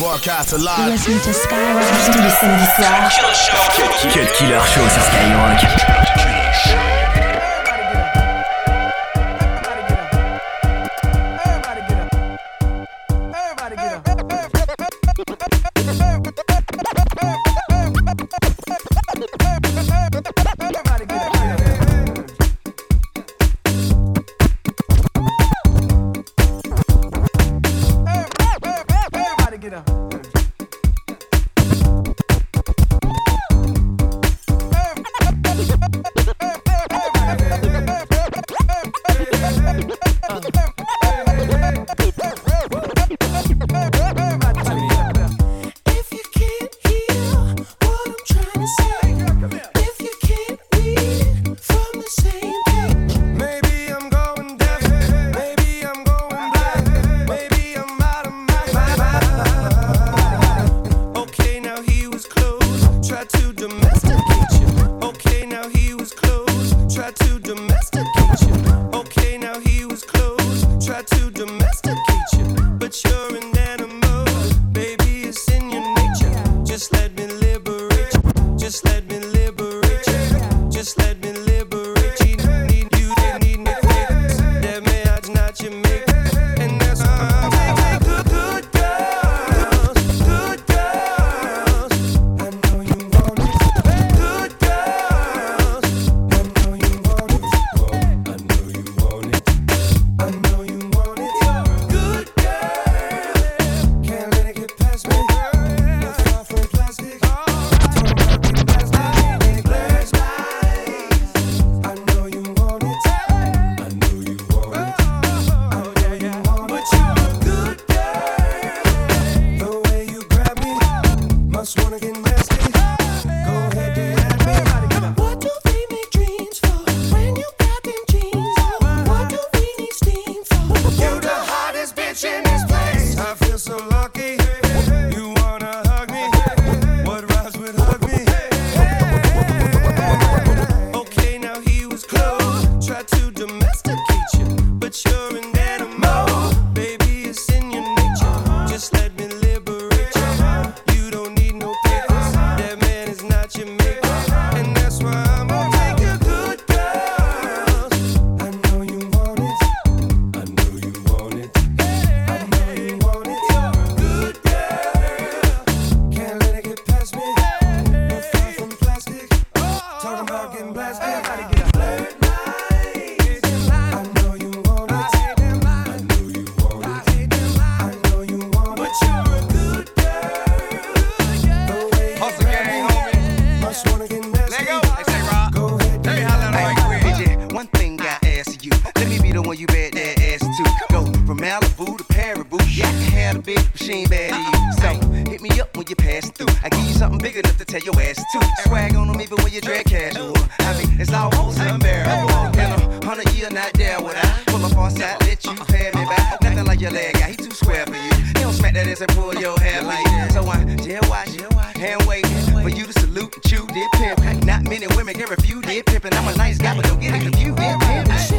Broadcast alive. You listen to Skyrock. Tous les samedis soirs. Cut Killer Show sur Skyrock. you bet that ass too. Go from Malibu to Paraboo. Yeah, I can have a big machine baby. So hit me up when you pass through. I give you something big enough to tell your ass too. Swag on them even when you drag casual. I mean, it's almost unbearable. In a hundred year, not there would I pull up on side, let you pay me back. Nothing like your leg guy, he too square for you. He don't smack that ass and pull your hair like that. So I jail watch, hand wait for you to salute and chew, did pimp. Not many women can refuse, did pimp. And I'm a nice guy, but don't get it confused, did pimp.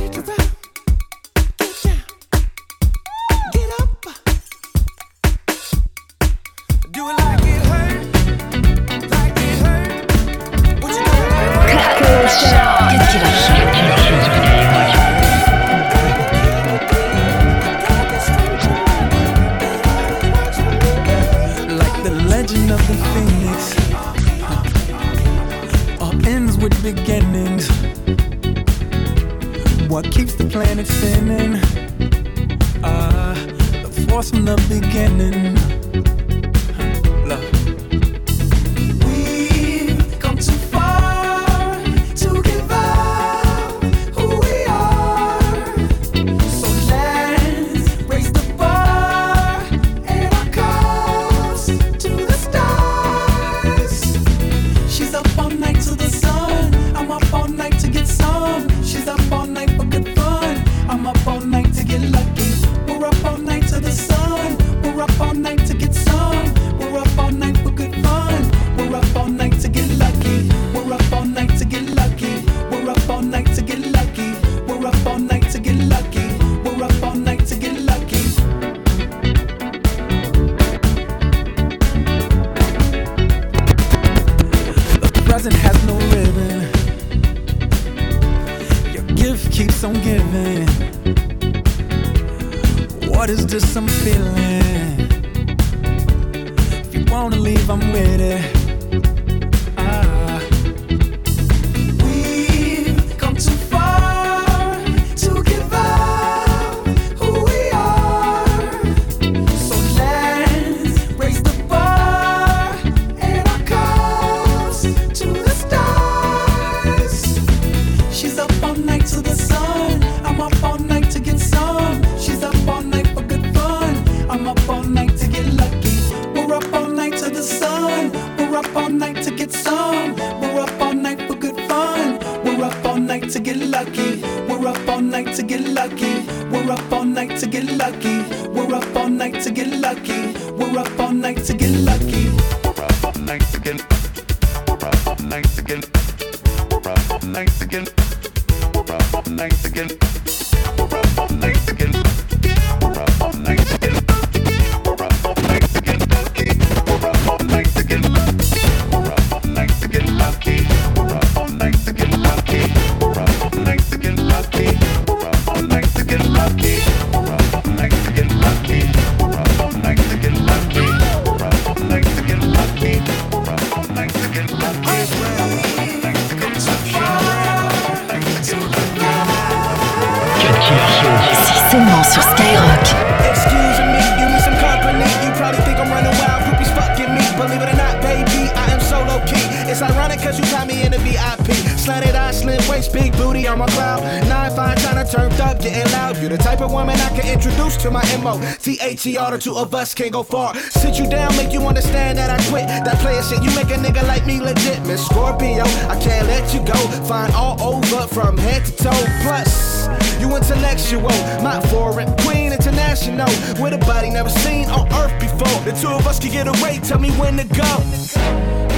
Cut, the Show. Get, get T A T R. The two of us can't go far. Sit you down, make you understand that I quit. That player shit, you make a nigga like me legit. Miss Scorpio, I can't let you go. Fine all over from head to toe. Plus, you intellectual, my foreign, queen international. With a body never seen on earth before. The two of us can get away, tell me when to go.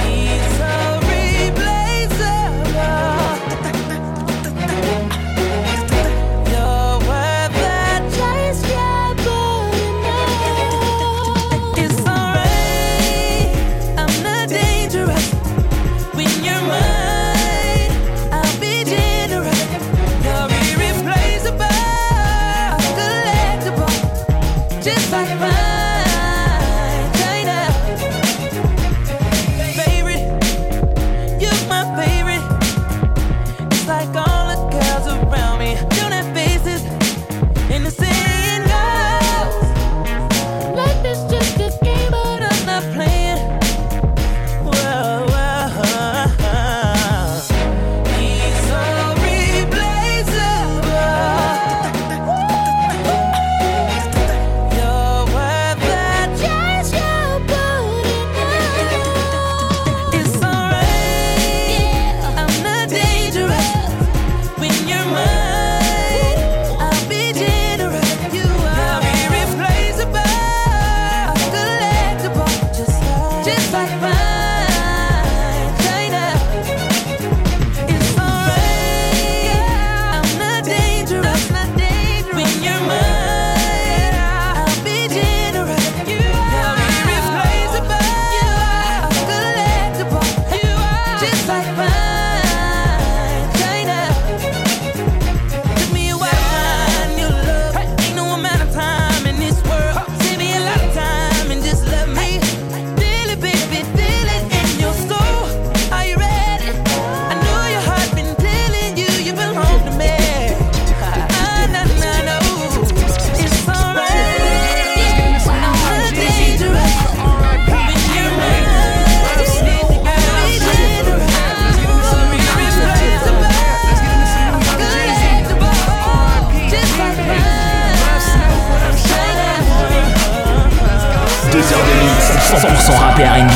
2h 100% rap et R&B.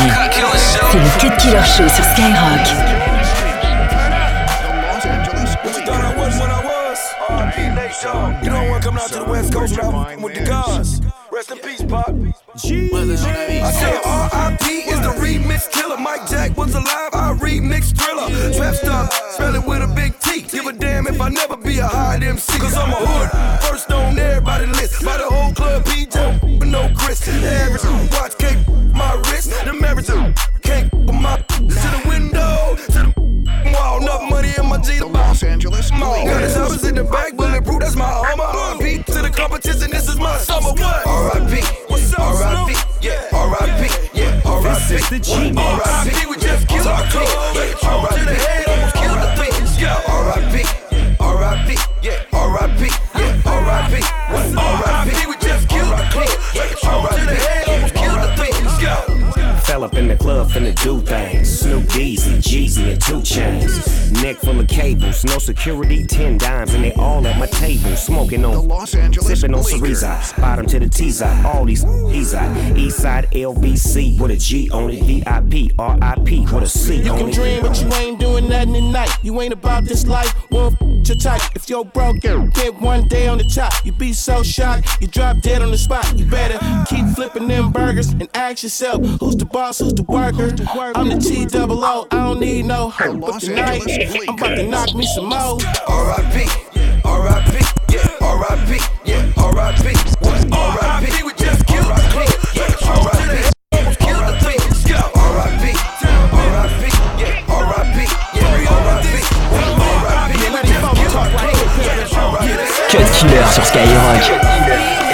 C'est le Cut Killer Show sur Skyrock. You don't want to come out to the West Coast without with the guns. Rest in peace, Pop. Jeez. I said R.I.P. is the remix killer. Mike Jack was alive, I remix thriller. Trap star, spell it with a big T. Give a damn if I never be a high MC. Cause I'm a hood, first on everybody list. By the whole club, PJ wrist. The average watch can't my wrist. The average can't my to the window to the wall. Enough money in my G. Los Angeles. Mall. Got his hours in the back, bulletproof. That's my armor. RIP to the competition. This is my summer. What? RIP. What's up, RIP. Yeah. RIP. Yeah. RIP. This is the G. RIP. We just killed. RIP. To the head. Up in the finna do things. Snoop Deezy, Jeezy, and 2 Chainz. Neck full of cables, no security, ten dimes, and they all at my table. Smoking on, Los Angeles sipping on Lakers. Cereza. Bottom to the T's out, all these E's out. East side LBC with a G on it. VIP, RIP with a C You on can dream, but you ain't doing nothing tonight. You ain't about this life, well, f- your type. If you're broke, get one day on the top. You be so shocked, you drop dead on the spot. You better keep flipping them burgers and ask yourself, who's the boss, who's the worker? I'm the T double O, I don't need no help. But tonight, I'm about to knock me some more. R.I.P. R.I.P. Yeah. R.I.P. Yeah. R.I.P. Killer sur Skyrock.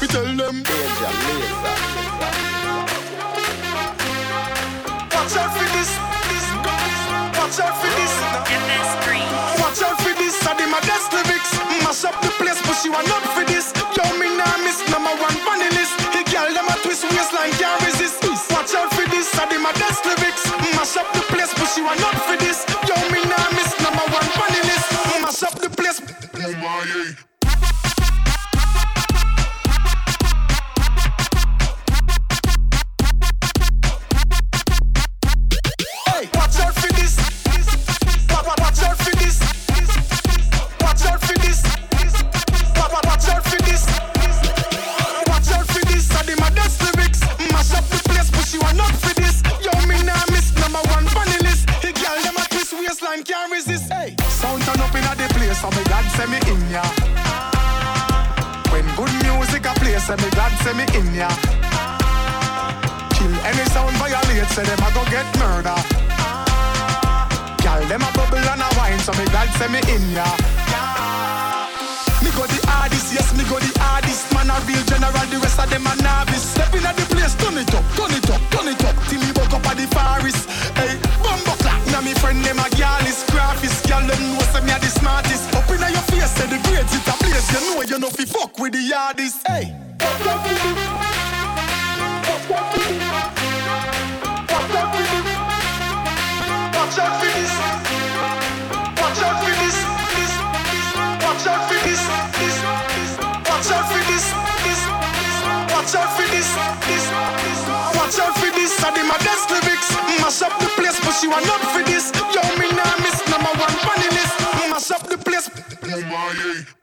We tell them. Watch out for this, this, watch out for this. She up so me glad say me in ya. When good music a play, say me glad say me in ya. Kill any sound violate, say them a go get murder. Girl, them a bubble and a wine, so me glad say me in ya. Me go the hardest, yes, me go the hardest. Man a real general, the rest of them a novice. Step in at the place, turn it up, turn it up, turn it up. Till he woke up at the forest. Hey, bumbo clap, me friend them a girl is graphist. Girl, them know say me a the smartest. Up in your face, say the grades it a place. You know you know fi fuck with the hardest. Hey. Watch out for this. Watch out for this. Watch out This. this. Watch out for this. Watch out for this. Watch out for this. Watch out for this. Did my best lyrics. Mash up the place, Cause you are not for this. Yo, me nah miss number one funny list. Mash up the place. MIA.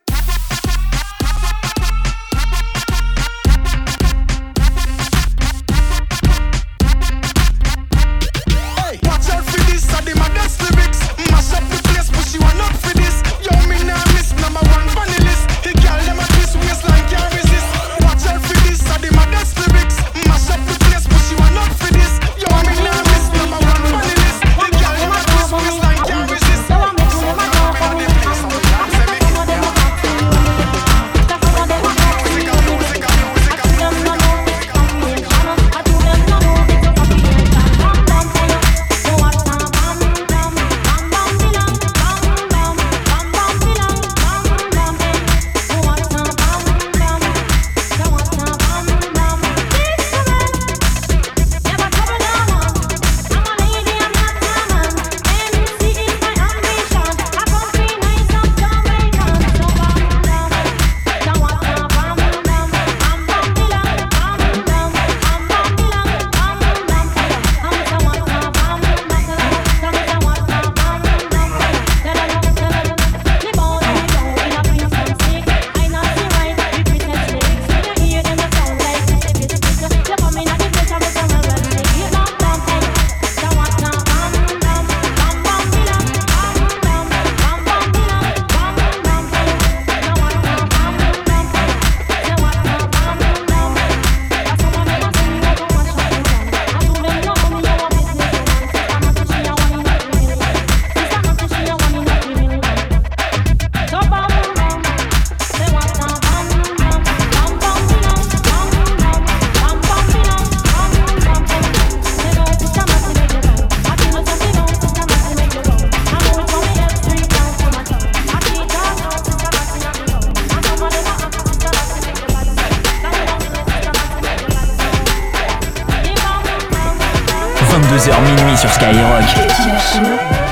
22h minuit sur Skyrock.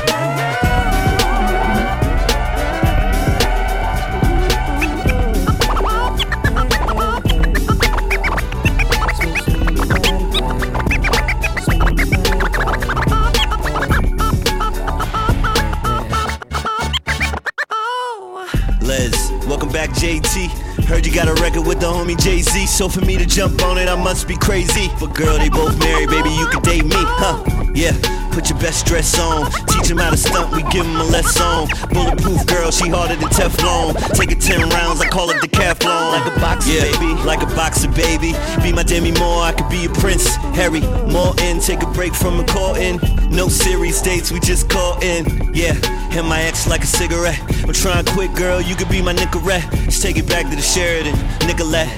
Heard you got a record with the homie Jay Z, so for me to jump on it, I must be crazy. But girl, they both married, baby, you could date me, huh? Yeah, put your best dress on. Teach him how to stunt, we give him a lesson. Bulletproof girl, she harder than Teflon. Take it 10 rounds, I call it decathlon. Like a boxer, yeah, baby, like a boxer, baby. Be my Demi Moore, I could be your prince. Harry, more in, take a break from a call in. No serious dates, we just call in. Yeah, and my ex like a cigarette. I'm trying to quit, girl, you could be my Nicorette. Just take it back to the Sheraton, Nicolette.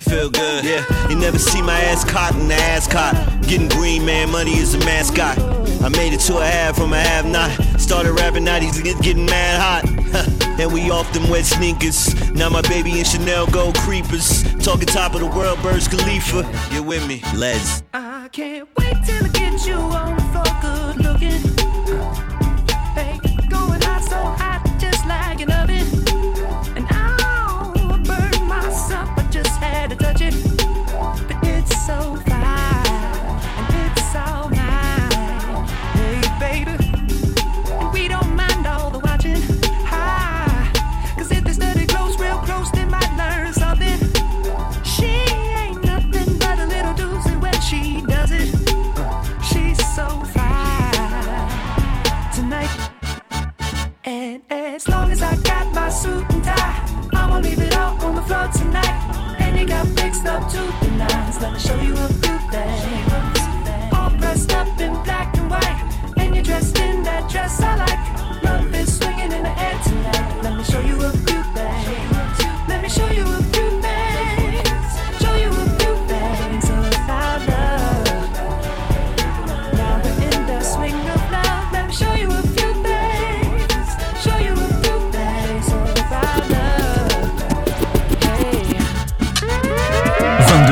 Feel good, yeah. You never see my ass caught in the ass caught. Getting green, man, money is a mascot. I made it to a half from a half not. Started rapping, now he's get- getting mad hot. and we off them wet sneakers. Now my baby and Chanel go creepers. Talking top of the world, Burj Khalifa. You with me? Les. I can't wait till I get you on the good looking.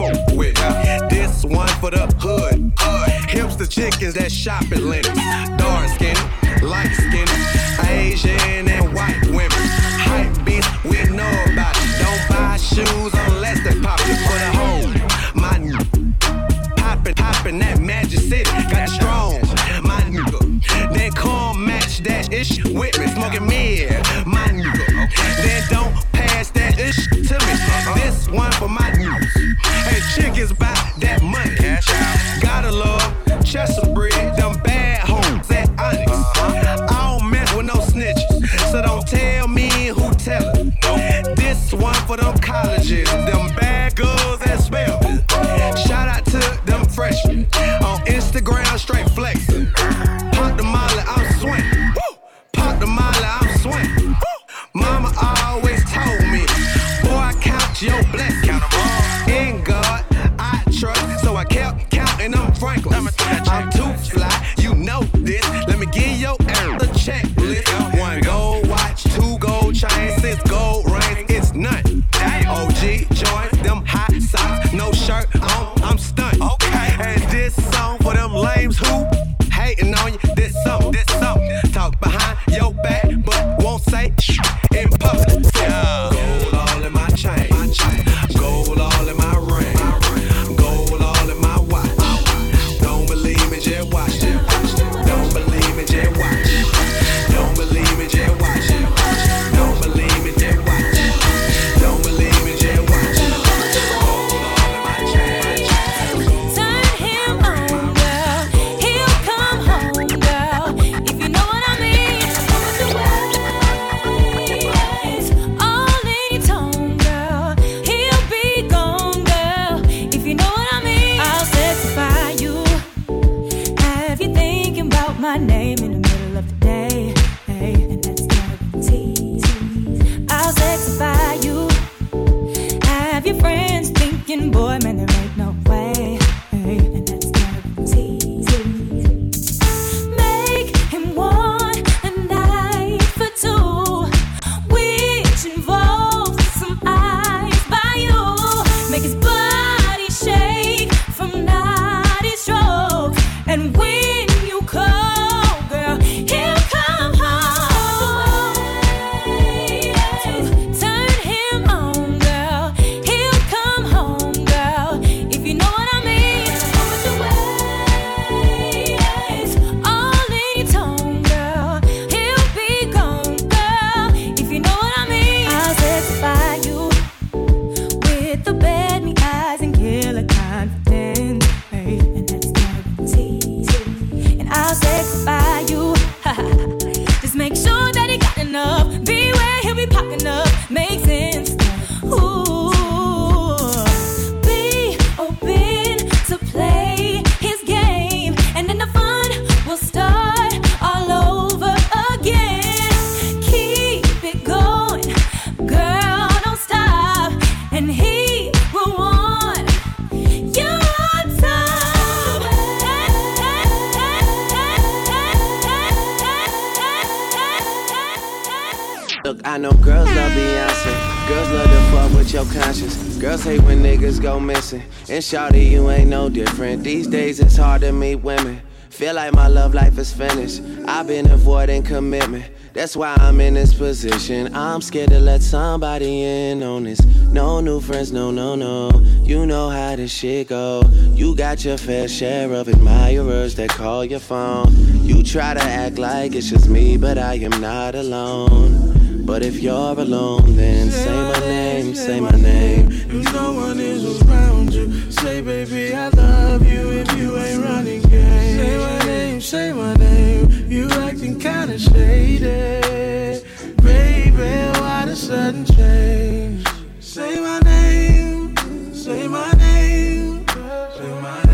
With. This one for the hood. Uh, Hipster chickens that shop at Lennox. Go missing. And shawty, you ain't no different. These days it's hard to meet women. Feel like my love life is finished. I've been avoiding commitment. That's why I'm in this position. I'm scared to let somebody in on this. No new friends, no, no, no. You know how this shit go. You got your fair share of admirers that call your phone. You try to act like it's just me, but I am not alone. But if you're alone, then say my name, say my name. If no one is around you, say, baby, I love you if you ain't running game. Say my name, say my name. You acting kinda shady. Baby, why the sudden change? Say my name, say my name. Say my name.